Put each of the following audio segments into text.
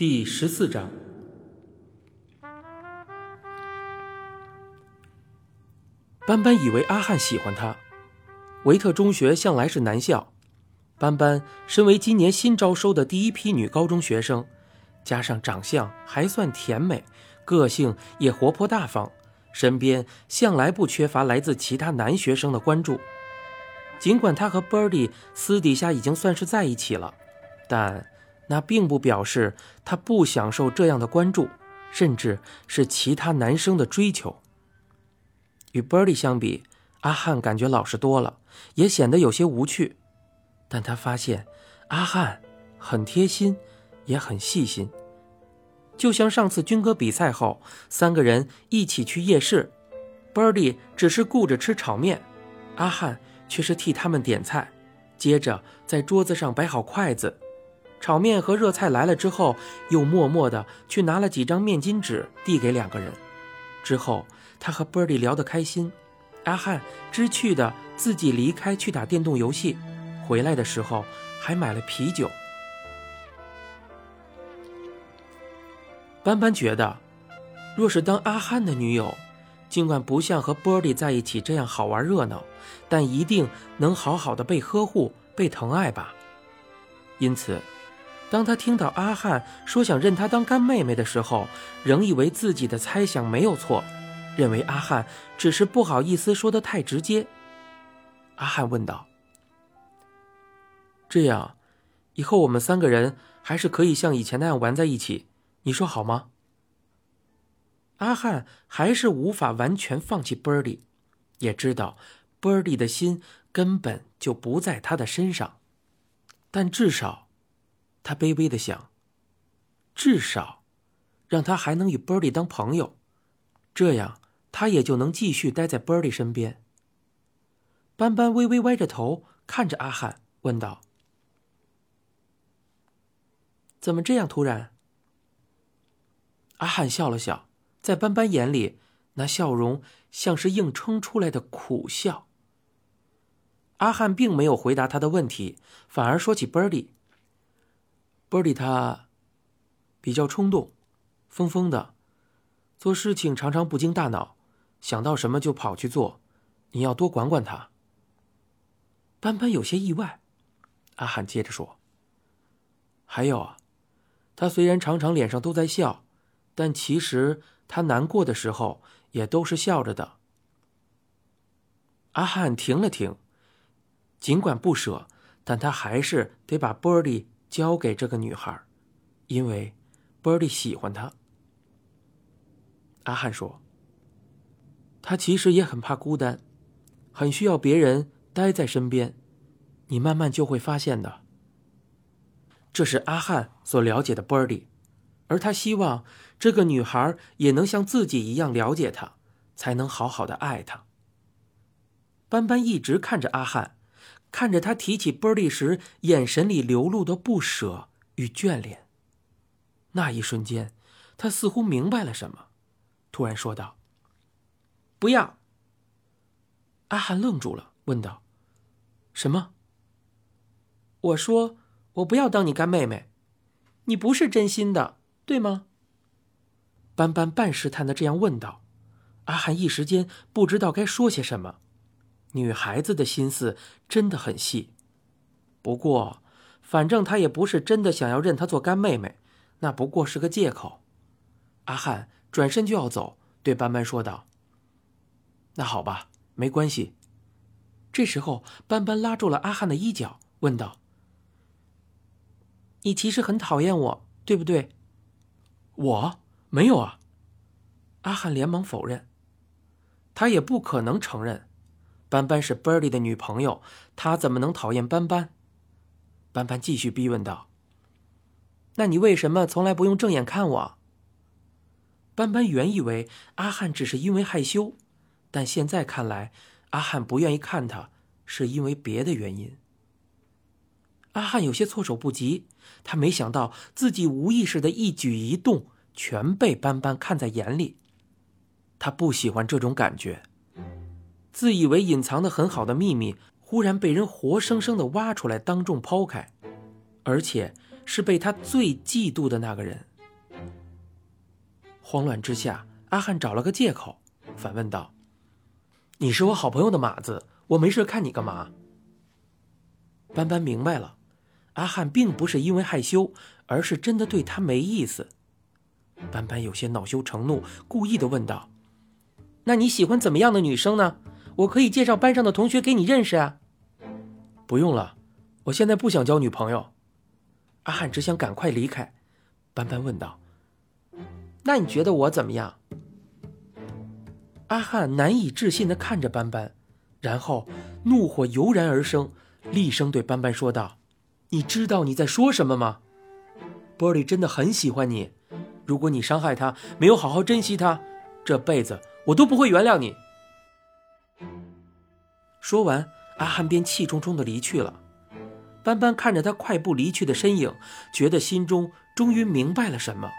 第十四章。班班以为阿汉喜欢他。维特中学向来是男校，班班身为今年新招收的第一批女高中学生，加上长相还算甜美，个性也活泼大方，身边向来不缺乏来自其他男学生的关注。尽管他和 Birdy 私底下已经算是在一起了，但那并不表示他不享受这样的关注，甚至是其他男生的追求。与 Birdy 相比，阿汉感觉老实多了，也显得有些无趣。但他发现阿汉很贴心，也很细心。就像上次军歌比赛后，三个人一起去夜市，Birdy 只是顾着吃炒面，阿汉。却是替他们点菜，接着在桌子上摆好筷子，炒面和热菜来了之后，又默默的去拿了几张面巾纸递给两个人。之后，他和 Birdy 聊得开心，阿汉知趣的自己离开去打电动游戏，回来的时候还买了啤酒。斑斑觉得，若是当阿汉的女友。尽管不像和 Birdy 在一起这样好玩热闹，但一定能好好的被呵护、被疼爱吧。因此，当他听到阿汉说想认她当干妹妹的时候，仍以为自己的猜想没有错，认为阿汉只是不好意思说的太直接。阿汉问道：“这样，以后我们三个人还是可以像以前那样玩在一起，你说好吗？”阿汉还是无法完全放弃 Birdy，也知道 Birdy 的心根本就不在他的身上，但至少，他卑微的想，至少，让他还能与 Birdy 当朋友，这样他也就能继续待在 Birdy 身边。斑斑微微歪着头看着阿汉，问道：“怎么这样突然？”阿汉笑了笑。在斑斑眼里，那笑容像是硬撑出来的苦笑。阿汉并没有回答他的问题，反而说起 Birdy。Birdy 他比较冲动，疯疯的，做事情常常不经大脑，想到什么就跑去做，你要多管管他。斑斑有些意外，阿汉接着说：“还有啊，他虽然常常脸上都在笑，但其实……”他难过的时候也都是笑着的。阿汉停了停，尽管不舍，但他还是得把 Birdy 交给这个女孩，因为 Birdy 喜欢她。阿汉说：“他其实也很怕孤单，很需要别人待在身边。你慢慢就会发现的。”这是阿汉所了解的 Birdy。而他希望这个女孩也能像自己一样了解他，才能好好的爱他。斑斑一直看着阿汉，看着他提起 Birdy 时眼神里流露的不舍与眷恋。那一瞬间，他似乎明白了什么，突然说道：“不要。”阿汉愣住了，问道：“什么？”我说：“我不要当你干妹妹，你不是真心的。”对吗？斑斑半试探的这样问道。阿汉一时间不知道该说些什么。女孩子的心思真的很细。不过，反正他也不是真的想要认她做干妹妹，那不过是个借口。阿汉转身就要走，对斑斑说道：“那好吧，没关系。”这时候，斑斑拉住了阿汉的衣角，问道：“你其实很讨厌我，对不对？”我没有啊！阿汉连忙否认，他也不可能承认，斑斑是 Birdy 的女朋友，他怎么能讨厌斑斑？斑斑继续逼问道：“那你为什么从来不用正眼看我？”斑斑原以为阿汉只是因为害羞，但现在看来，阿汉不愿意看他是因为别的原因。阿汉有些措手不及，他没想到自己无意识的一举一动全被斑斑看在眼里。他不喜欢这种感觉，自以为隐藏的很好的秘密，忽然被人活生生的挖出来，当众抛开，而且是被他最嫉妒的那个人。慌乱之下，阿汉找了个借口，反问道：“你是我好朋友的马子，我没事看你干嘛？”斑斑明白了，阿汉并不是因为害羞，而是真的对他没意思。斑斑有些恼羞成怒，故意的问道：“那你喜欢怎么样的女生呢？我可以介绍班上的同学给你认识啊。”“不用了，我现在不想交女朋友。”阿汉只想赶快离开。斑斑问道：“那你觉得我怎么样？”阿汉难以置信的看着斑斑，然后怒火油然而生。厉声对斑斑说道：“你知道你在说什么吗？波利真的很喜欢你，如果你伤害他，没有好好珍惜他，这辈子我都不会原谅你。”说完，阿汉便气冲冲的离去了。斑斑看着他快步离去的身影，觉得心中终于明白了什么，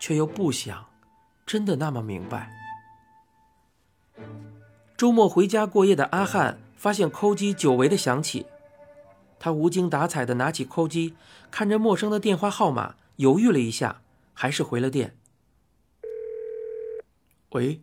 却又不想真的那么明白。周末回家过夜的阿汉发现扣机久违的响起。他无精打采的拿起扣机，看着陌生的电话号码，犹豫了一下，还是回了电。喂。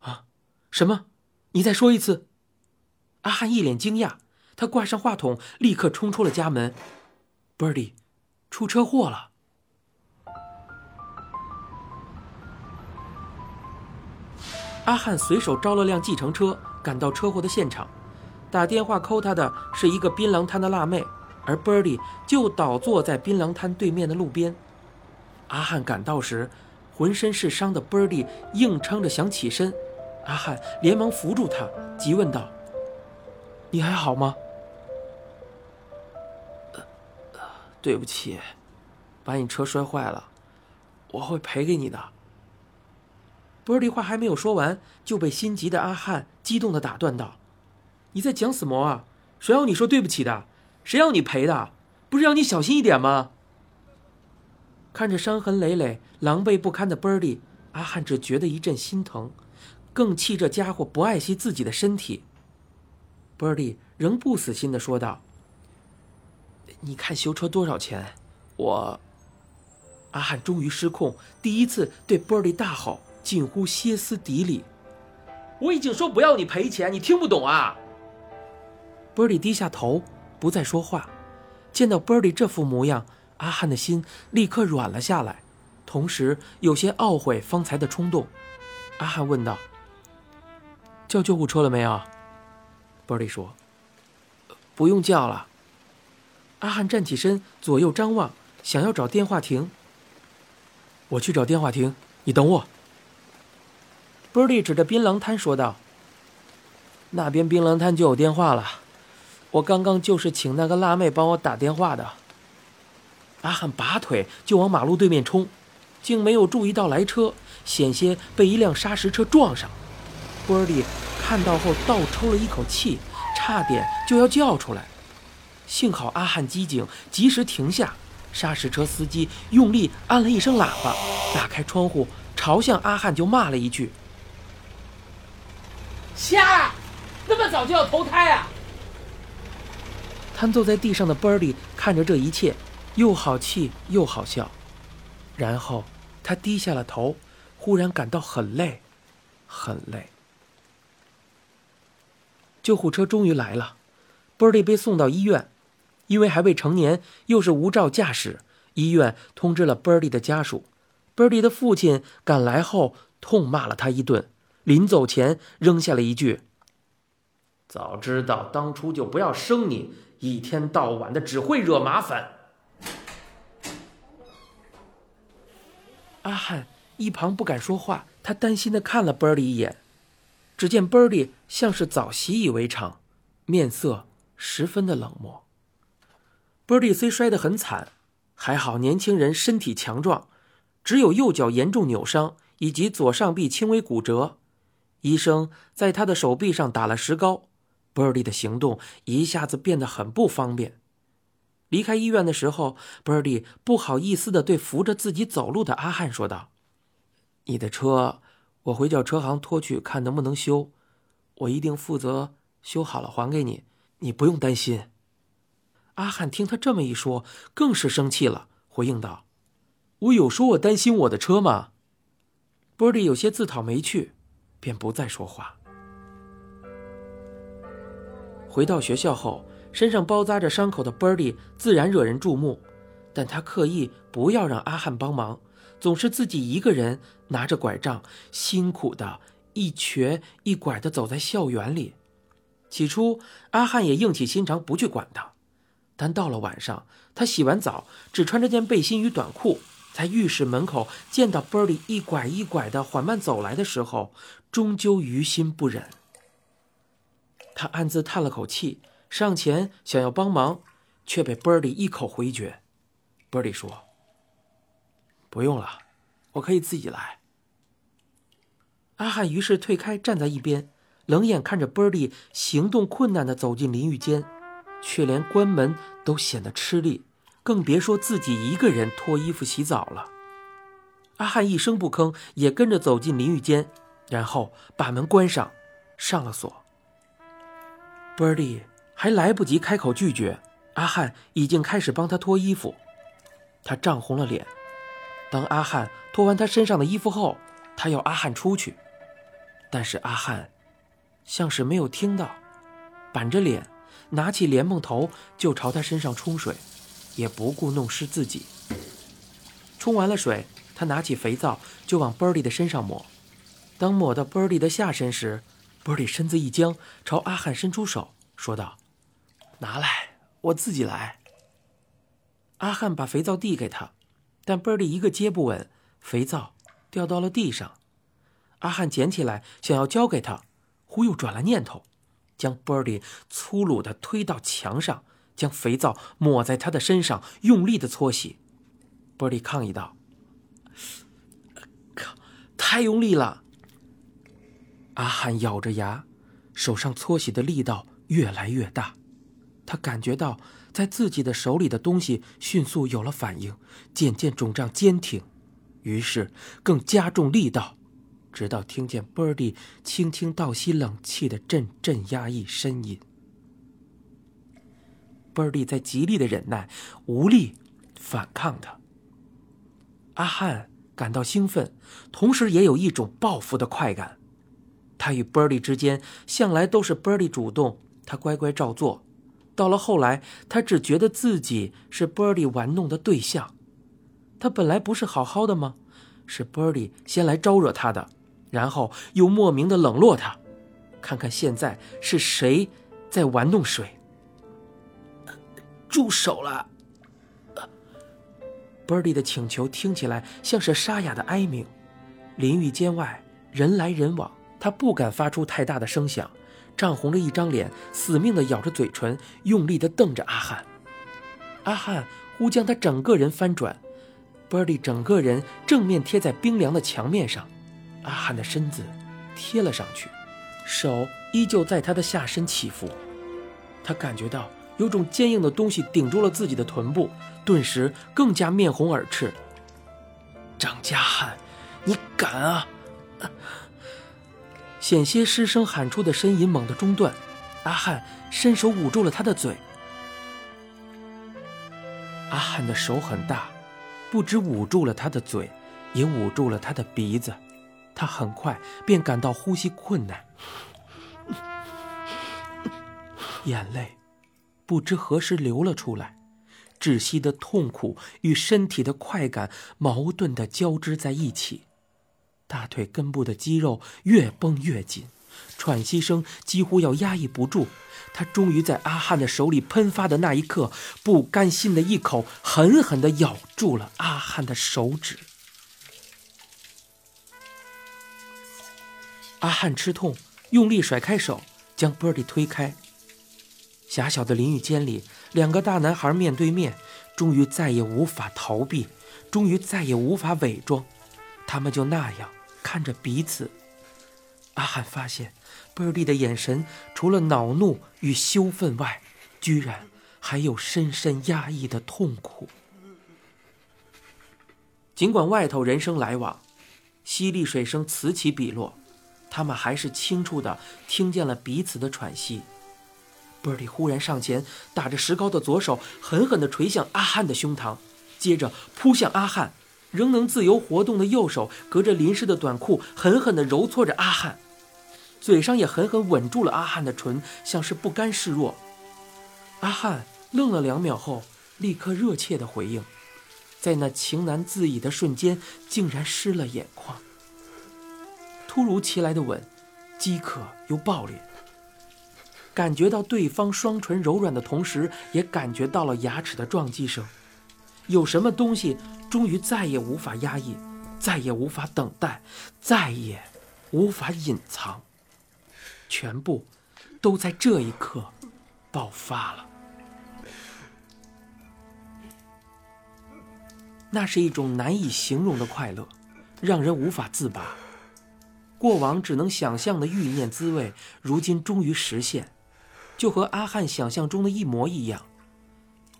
啊，什么？你再说一次？阿汉一脸惊讶，他挂上话筒，立刻冲出了家门。Birdy，出车祸了。阿汉随手招了辆计程车，赶到车祸的现场。打电话 call 他的是一个槟榔摊的辣妹，而 Birdy 就倒坐在槟榔摊对面的路边。阿汉赶到时，浑身是伤的 Birdy 硬撑着想起身，阿汉连忙扶住他，急问道：“你还好吗？”“对不起，把你车摔坏了，我会赔给你的。”Birdy 话还没有说完，就被心急的阿汉激动的打断道。你在讲什么啊？谁要你说对不起的？谁要你赔的？不是要你小心一点吗？看着伤痕累累、狼狈不堪的 Birdy，阿汉只觉得一阵心疼，更气这家伙不爱惜自己的身体。Birdy 仍不死心的说道：“你看修车多少钱？我……”阿汉终于失控，第一次对 Birdy 大吼，近乎歇斯底里：“我已经说不要你赔钱，你听不懂啊！” Birdy 低下头，不再说话。见到 Birdy 这副模样，阿汉的心立刻软了下来，同时有些懊悔方才的冲动。阿汉问道：“叫救护车了没有波利说：“不用叫了。”阿汉站起身，左右张望，想要找电话亭。我去找电话亭，你等我。波利指着槟榔摊说道：“那边槟榔摊就有电话了。”我刚刚就是请那个辣妹帮我打电话的。阿汉拔腿就往马路对面冲，竟没有注意到来车，险些被一辆砂石车撞上。波利看到后倒抽了一口气，差点就要叫出来。幸好阿汉机警，及时停下。砂石车司机用力按了一声喇叭，打开窗户，朝向阿汉就骂了一句：“瞎，那么早就要投胎啊！”瘫坐在地上的 Birdy 看着这一切，又好气又好笑。然后他低下了头，忽然感到很累，很累。救护车终于来了，Birdy 被送到医院，因为还未成年，又是无照驾驶，医院通知了 Birdy 的家属。Birdy 的父亲赶来后，痛骂了他一顿，临走前扔下了一句：“早知道当初就不要生你。”一天到晚的只会惹麻烦。阿汉一旁不敢说话，他担心的看了 Birdy 一眼，只见 Birdy 像是早习以为常，面色十分的冷漠。Birdy 虽摔得很惨，还好年轻人身体强壮，只有右脚严重扭伤以及左上臂轻微骨折，医生在他的手臂上打了石膏。Birdy 的行动一下子变得很不方便。离开医院的时候，Birdy 不好意思的对扶着自己走路的阿汉说道：“你的车，我会叫车行拖去看能不能修，我一定负责修好了还给你，你不用担心。”阿汉听他这么一说，更是生气了，回应道：“我有说我担心我的车吗？Birdy 有些自讨没趣，便不再说话。回到学校后，身上包扎着伤口的 Birdy 自然惹人注目，但他刻意不要让阿汉帮忙，总是自己一个人拿着拐杖，辛苦的一瘸一拐的走在校园里。起初，阿汉也硬起心肠不去管他，但到了晚上，他洗完澡，只穿着件背心与短裤，在浴室门口见到 Birdy 一拐一拐的缓慢走来的时候，终究于心不忍。他暗自叹了口气，上前想要帮忙，却被 Birdy 一口回绝。Birdy 说：“不用了，我可以自己来。”阿汉于是退开，站在一边。冷眼看着 Birdy 行动困难的走进淋浴间，却连关门都显得吃力，更别说自己一个人脱衣服洗澡了。阿汉一声不吭，也跟着走进淋浴间，然后把门关上，上了锁。Birdy 还来不及开口拒绝，阿汉已经开始帮他脱衣服。他涨红了脸。当阿汉脱完他身上的衣服后，他要阿汉出去，但是阿汉。像是没有听到，板着脸，拿起莲蓬头就朝他身上冲水，也不顾弄湿自己。冲完了水，他拿起肥皂就往 Birdy 的身上抹。当抹到 Birdy 的下身时，Birdy 身子一僵，朝阿汉伸出手，说道：“拿来，我自己来。”阿汉把肥皂递给他，但 Birdy 一个接不稳，肥皂掉到了地上。阿汉捡起来想要交给他。忽又转了念头，将 Birdy 粗鲁地推到墙上，将肥皂抹在他的身上，用力地搓洗。Birdy 抗议道：“靠，太用力了！”阿汉咬着牙，手上搓洗的力道越来越大。他感觉到在自己的手里的东西迅速有了反应，渐渐肿胀坚挺，于是更加重力道。直到听见 Birdy 轻轻倒吸冷气的阵阵压抑呻吟，Birdy 在极力的忍耐，无力反抗他。阿汉感到兴奋，同时也有一种报复的快感。他与 Birdy 之间向来都是 Birdy 主动，他乖乖照做。到了后来，他只觉得自己是 Birdy 玩弄的对象。他本来不是好好的吗？是 Birdy 先来招惹他的。然后又莫名的冷落他，看看现在是谁在玩弄谁。住手了！Birdy 的请求听起来像是沙哑的哀鸣。淋浴间外人来人往，他不敢发出太大的声响，涨红了一张脸，死命的咬着嘴唇，用力的瞪着阿汉。阿汉忽将他整个人翻转，Birdy 整个人正面贴在冰凉的墙面上。阿汉的身子贴了上去，手依旧在他的下身起伏。他感觉到有种坚硬的东西顶住了自己的臀部，顿时更加面红耳赤。张家汉，你敢啊！险些失声喊出的呻吟猛地中断，阿汉伸手捂住了他的嘴。阿汉的手很大，不止捂住了他的嘴，也捂住了他的鼻子。他很快便感到呼吸困难，眼泪不知何时流了出来，窒息的痛苦与身体的快感矛盾的交织在一起，大腿根部的肌肉越绷越紧，喘息声几乎要压抑不住。他终于在阿汉的手里喷发的那一刻，不甘心的一口狠狠地咬住了阿汉的手指。阿汉吃痛，用力甩开手，将 Birdy 推开。狭小的淋浴间里，两个大男孩面对面，终于再也无法逃避，终于再也无法伪装，他们就那样看着彼此。阿汉发现，Birdy 的眼神除了恼怒与羞愤外，居然还有深深压抑的痛苦。尽管外头人声来往，淅沥水声此起彼落。他们还是清楚的听见了彼此的喘息。Birdy 忽然上前，打着石膏的左手狠狠地捶向阿汉的胸膛，接着扑向阿汉，仍能自由活动的右手隔着淋湿的短裤，狠狠地揉搓着阿汉，嘴上也狠狠吻住了阿汉的唇，像是不甘示弱。阿汉愣了两秒后，立刻热切地回应，在那情难自已的瞬间，竟然湿了眼眶。突如其来的吻，饥渴又爆裂。感觉到对方双唇柔软的同时，也感觉到了牙齿的撞击声。有什么东西终于再也无法压抑，再也无法等待，再也无法隐藏，全部都在这一刻爆发了。那是一种难以形容的快乐，让人无法自拔。过往只能想象的欲念滋味，如今终于实现。就和阿汉想象中的一模一样，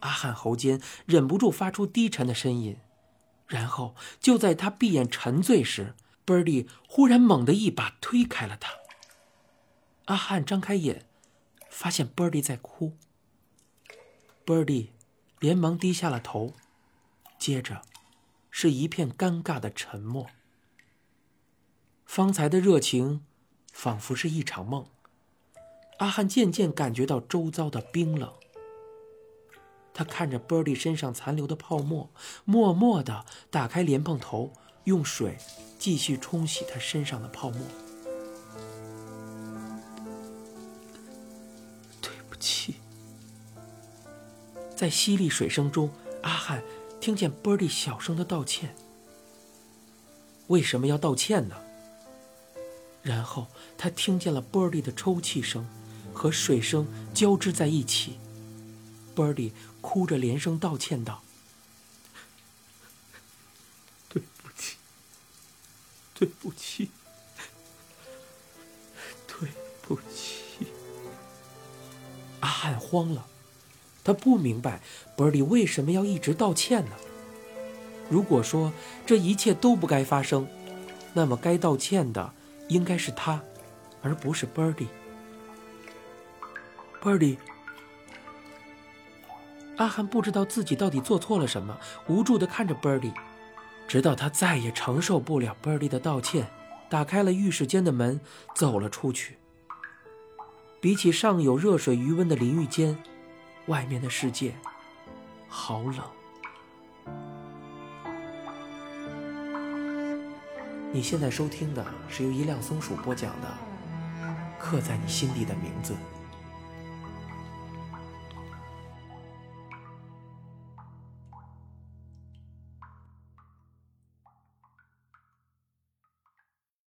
阿汉喉间忍不住发出低沉的呻吟，然后就在他闭眼沉醉时，Birdy 忽然猛地一把推开了他。阿汉张开眼，发现 Birdy 在哭。Birdy 连忙低下了头，接着是一片尴尬的沉默。方才的热情，仿佛是一场梦。阿汉渐渐感觉到周遭的冰冷。他看着 Birdy 身上残留的泡沫，默默地打开莲蓬头，用水继续冲洗他身上的泡沫。对不起。在淅沥水声中，阿汉听见 Birdy 小声的道歉。为什么要道歉呢？然后他听见了 Birdy 的抽泣声。和水声交织在一起，Birdy 哭着连声道歉道：“对不起，对不起，对不起。”阿汉慌了，他不明白 Birdy 为什么要一直道歉呢？如果说这一切都不该发生，那么该道歉的应该是他，而不是 Birdy。Birdy，阿汉不知道自己到底做错了什么，无助的看着 Birdy，直到他再也承受不了 Birdy 的道歉，打开了浴室间的门，走了出去。比起上有热水余温的淋浴间，外面的世界好冷。你现在收听的是由一辆松鼠播讲的《刻在你心底的名字》。